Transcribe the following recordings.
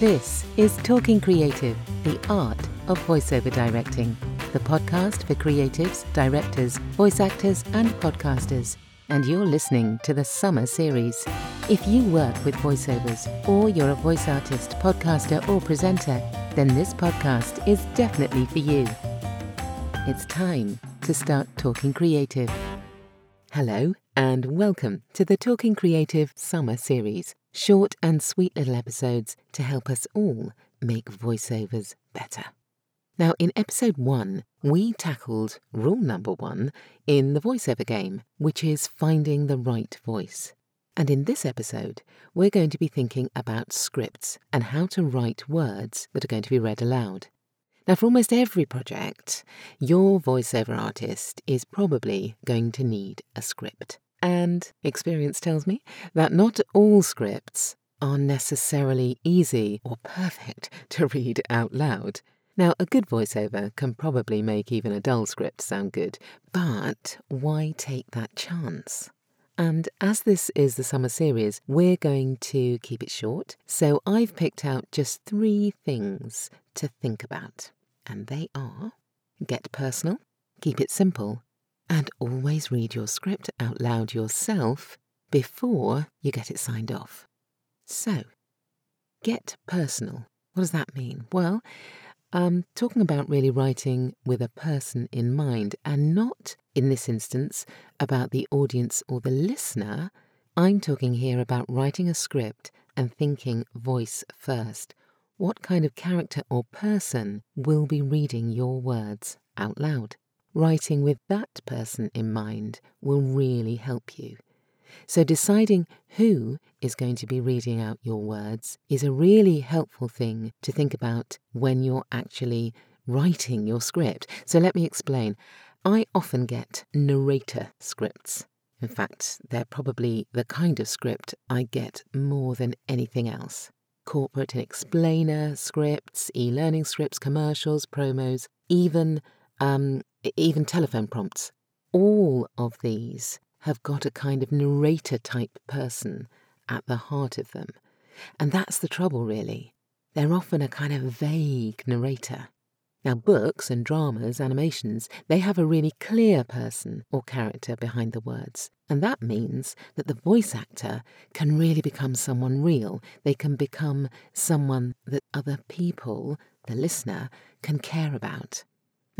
This is Talking Creative, the art of voiceover directing, the podcast for creatives, directors, voice actors, and podcasters. And you're listening to the summer series. If you work with voiceovers, or you're a voice artist, podcaster, or presenter, then this podcast is definitely for you. It's time to start talking creative. Hello, and welcome to the Talking Creative Summer Series short and sweet little episodes to help us all make voiceovers better. Now, in episode one, we tackled rule number one in the voiceover game, which is finding the right voice. And in this episode, we're going to be thinking about scripts and how to write words that are going to be read aloud. Now, for almost every project, your voiceover artist is probably going to need a script. And experience tells me that not all scripts are necessarily easy or perfect to read out loud. Now, a good voiceover can probably make even a dull script sound good, but why take that chance? And as this is the summer series, we're going to keep it short. So I've picked out just three things to think about. And they are get personal, keep it simple, and always read your script out loud yourself before you get it signed off. So, get personal. What does that mean? Well, I'm talking about really writing with a person in mind and not, in this instance, about the audience or the listener. I'm talking here about writing a script and thinking voice first. What kind of character or person will be reading your words out loud? Writing with that person in mind will really help you. So, deciding who is going to be reading out your words is a really helpful thing to think about when you're actually writing your script. So, let me explain. I often get narrator scripts. In fact, they're probably the kind of script I get more than anything else. Corporate and explainer scripts, e learning scripts, commercials, promos, even um, even telephone prompts. All of these have got a kind of narrator type person at the heart of them. And that's the trouble, really. They're often a kind of vague narrator. Now, books and dramas, animations, they have a really clear person or character behind the words. And that means that the voice actor can really become someone real. They can become someone that other people, the listener, can care about.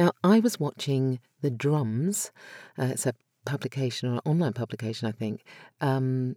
Now, I was watching The Drum's, uh, it's a publication or an online publication, I think, um,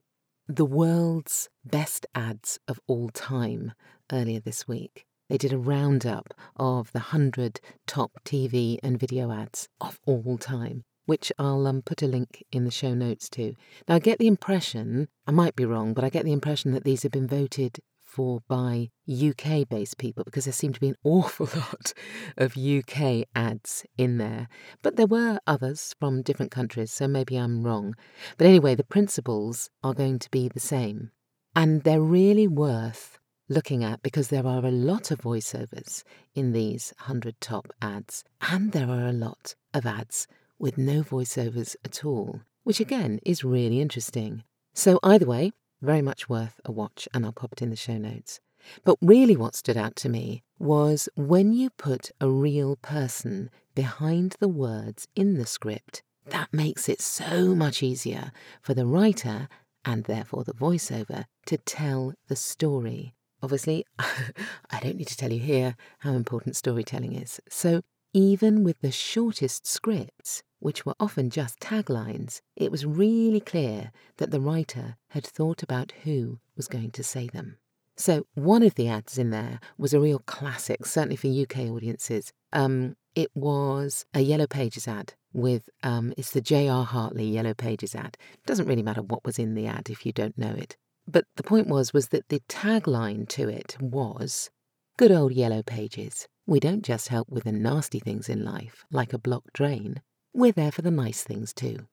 the world's best ads of all time earlier this week. They did a roundup of the 100 top TV and video ads of all time, which I'll um, put a link in the show notes to. Now, I get the impression, I might be wrong, but I get the impression that these have been voted for by UK based people because there seemed to be an awful lot of UK ads in there. But there were others from different countries, so maybe I'm wrong. But anyway, the principles are going to be the same. And they're really worth looking at because there are a lot of voiceovers in these 100 top ads, and there are a lot of ads with no voiceovers at all, which again is really interesting. So, either way, very much worth a watch, and I'll pop it in the show notes. But really, what stood out to me was when you put a real person behind the words in the script, that makes it so much easier for the writer and therefore the voiceover to tell the story. Obviously, I don't need to tell you here how important storytelling is. So, even with the shortest scripts, which were often just taglines, it was really clear that the writer had thought about who was going to say them. So, one of the ads in there was a real classic, certainly for UK audiences. Um, it was a Yellow Pages ad with, um, it's the J.R. Hartley Yellow Pages ad. It doesn't really matter what was in the ad if you don't know it. But the point was, was that the tagline to it was, Good old Yellow Pages. We don't just help with the nasty things in life, like a blocked drain. We're there for the nice things too.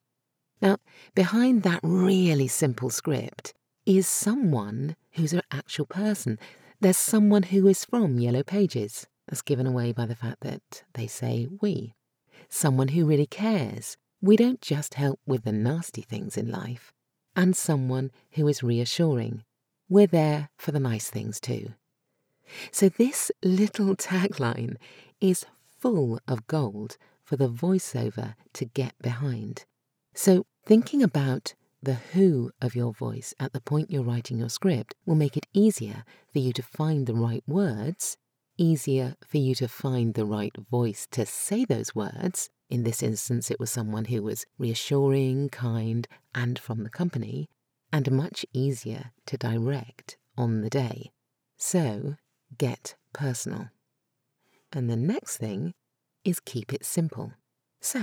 Now, behind that really simple script is someone who's an actual person. There's someone who is from Yellow Pages. That's given away by the fact that they say we. Someone who really cares. We don't just help with the nasty things in life. And someone who is reassuring. We're there for the nice things too. So, this little tagline is full of gold for the voiceover to get behind. So, thinking about the who of your voice at the point you're writing your script will make it easier for you to find the right words, easier for you to find the right voice to say those words. In this instance, it was someone who was reassuring, kind, and from the company, and much easier to direct on the day. So, get personal. And the next thing is keep it simple. So,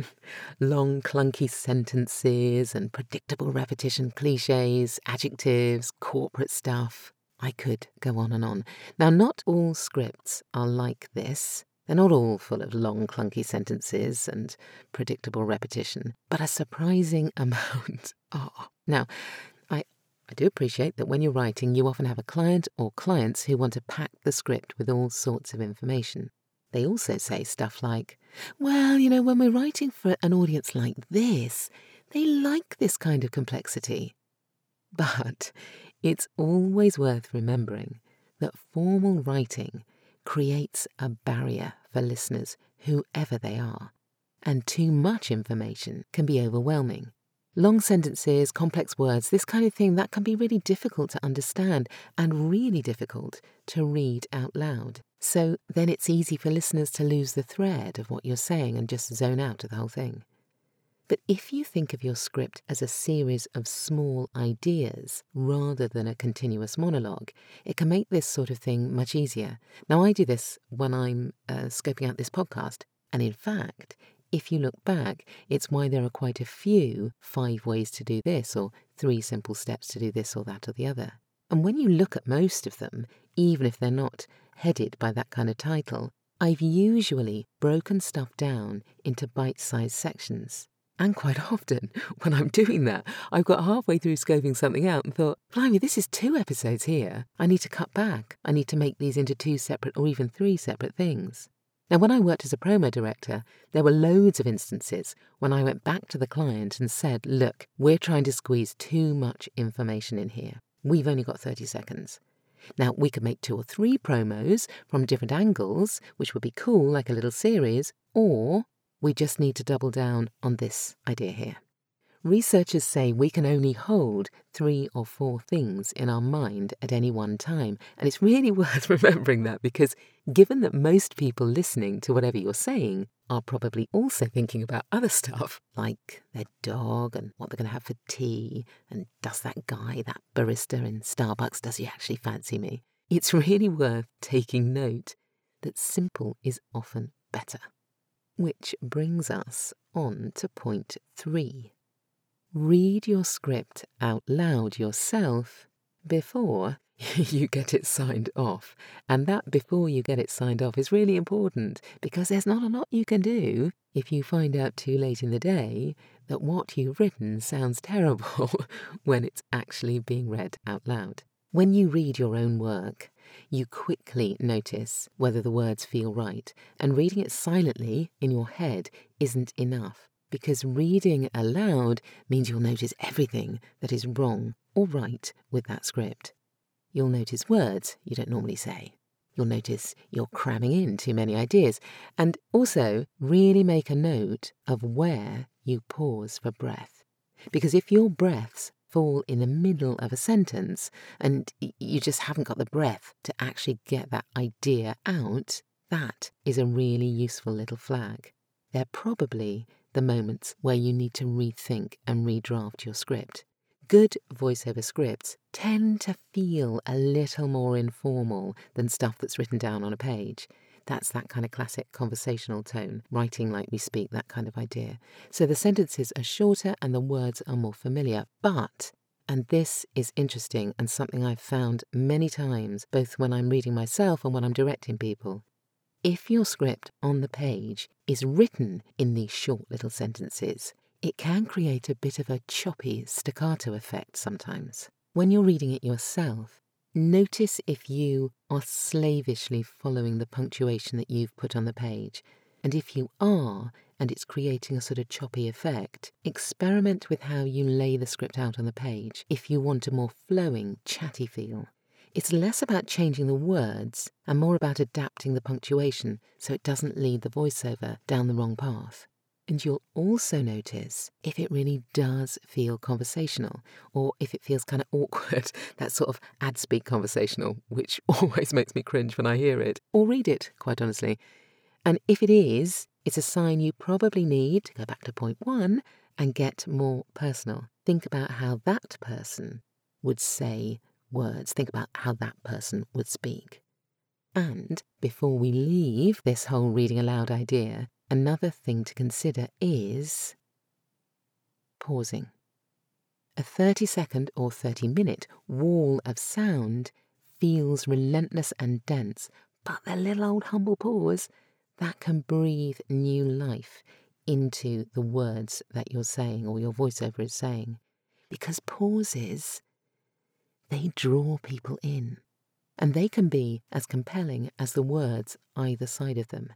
long, clunky sentences and predictable repetition cliches, adjectives, corporate stuff. I could go on and on. Now, not all scripts are like this. They're not all full of long, clunky sentences and predictable repetition, but a surprising amount are. Now, I, do appreciate that when you're writing, you often have a client or clients who want to pack the script with all sorts of information. They also say stuff like, well, you know, when we're writing for an audience like this, they like this kind of complexity. But it's always worth remembering that formal writing creates a barrier for listeners, whoever they are, and too much information can be overwhelming. Long sentences, complex words, this kind of thing, that can be really difficult to understand and really difficult to read out loud. So then it's easy for listeners to lose the thread of what you're saying and just zone out of the whole thing. But if you think of your script as a series of small ideas rather than a continuous monologue, it can make this sort of thing much easier. Now, I do this when I'm uh, scoping out this podcast, and in fact, if you look back, it's why there are quite a few five ways to do this or three simple steps to do this or that or the other. And when you look at most of them, even if they're not headed by that kind of title, I've usually broken stuff down into bite sized sections. And quite often, when I'm doing that, I've got halfway through scoping something out and thought, blimey, this is two episodes here. I need to cut back. I need to make these into two separate or even three separate things. Now, when I worked as a promo director, there were loads of instances when I went back to the client and said, Look, we're trying to squeeze too much information in here. We've only got 30 seconds. Now, we could make two or three promos from different angles, which would be cool, like a little series, or we just need to double down on this idea here. Researchers say we can only hold three or four things in our mind at any one time. And it's really worth remembering that because given that most people listening to whatever you're saying are probably also thinking about other stuff like their dog and what they're going to have for tea and does that guy, that barista in Starbucks, does he actually fancy me? It's really worth taking note that simple is often better. Which brings us on to point three read your script out loud yourself before you get it signed off. And that before you get it signed off is really important because there's not a lot you can do if you find out too late in the day that what you've written sounds terrible when it's actually being read out loud. When you read your own work, you quickly notice whether the words feel right, and reading it silently in your head isn't enough because reading aloud means you'll notice everything that is wrong or right with that script. You'll notice words you don't normally say. You'll notice you're cramming in too many ideas, and also really make a note of where you pause for breath. Because if your breaths fall in the middle of a sentence and you just haven't got the breath to actually get that idea out, that is a really useful little flag. They're probably the moments where you need to rethink and redraft your script. Good voiceover scripts tend to feel a little more informal than stuff that's written down on a page. That's that kind of classic conversational tone, writing like we speak, that kind of idea. So the sentences are shorter and the words are more familiar. But, and this is interesting and something I've found many times, both when I'm reading myself and when I'm directing people, if your script on the page is written in these short little sentences, it can create a bit of a choppy staccato effect sometimes. When you're reading it yourself, notice if you are slavishly following the punctuation that you've put on the page. And if you are, and it's creating a sort of choppy effect, experiment with how you lay the script out on the page if you want a more flowing, chatty feel. It's less about changing the words and more about adapting the punctuation so it doesn't lead the voiceover down the wrong path. And you'll also notice if it really does feel conversational or if it feels kind of awkward, that sort of ad speak conversational, which always makes me cringe when I hear it or read it, quite honestly. And if it is, it's a sign you probably need to go back to point one and get more personal. Think about how that person would say words. Think about how that person would speak. And before we leave this whole reading aloud idea, Another thing to consider is pausing. A 30 second or 30 minute wall of sound feels relentless and dense, but the little old humble pause that can breathe new life into the words that you're saying or your voiceover is saying. Because pauses, they draw people in, and they can be as compelling as the words either side of them.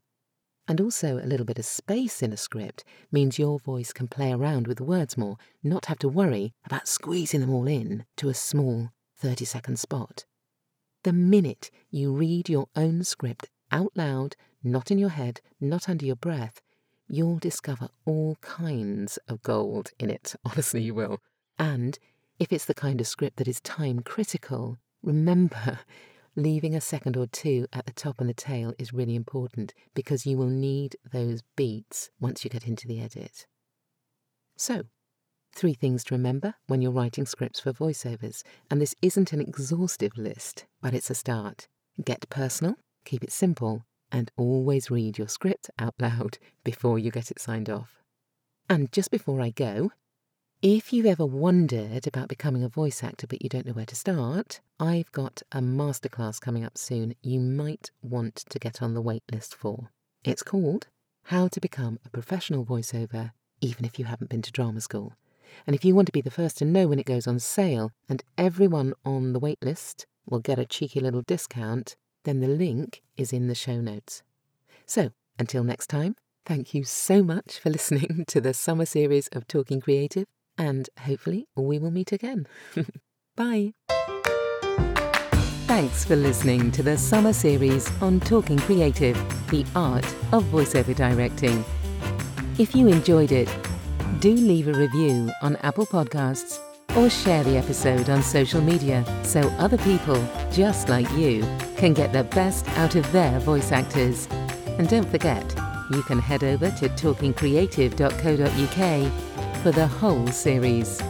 And also, a little bit of space in a script means your voice can play around with the words more, not have to worry about squeezing them all in to a small 30 second spot. The minute you read your own script out loud, not in your head, not under your breath, you'll discover all kinds of gold in it. Honestly, you will. And if it's the kind of script that is time critical, remember leaving a second or two at the top and the tail is really important because you will need those beats once you get into the edit. So, three things to remember when you're writing scripts for voiceovers, and this isn't an exhaustive list, but it's a start. Get personal, keep it simple, and always read your script out loud before you get it signed off. And just before I go, if you've ever wondered about becoming a voice actor but you don't know where to start, I've got a masterclass coming up soon you might want to get on the waitlist for. It's called How to Become a Professional Voiceover Even If You Haven't Been to Drama School. And if you want to be the first to know when it goes on sale and everyone on the waitlist will get a cheeky little discount, then the link is in the show notes. So, until next time, thank you so much for listening to the summer series of Talking Creative and hopefully we will meet again. Bye. Thanks for listening to the summer series on Talking Creative, the art of voiceover directing. If you enjoyed it, do leave a review on Apple Podcasts or share the episode on social media so other people just like you can get the best out of their voice actors. And don't forget, you can head over to talkingcreative.co.uk for the whole series.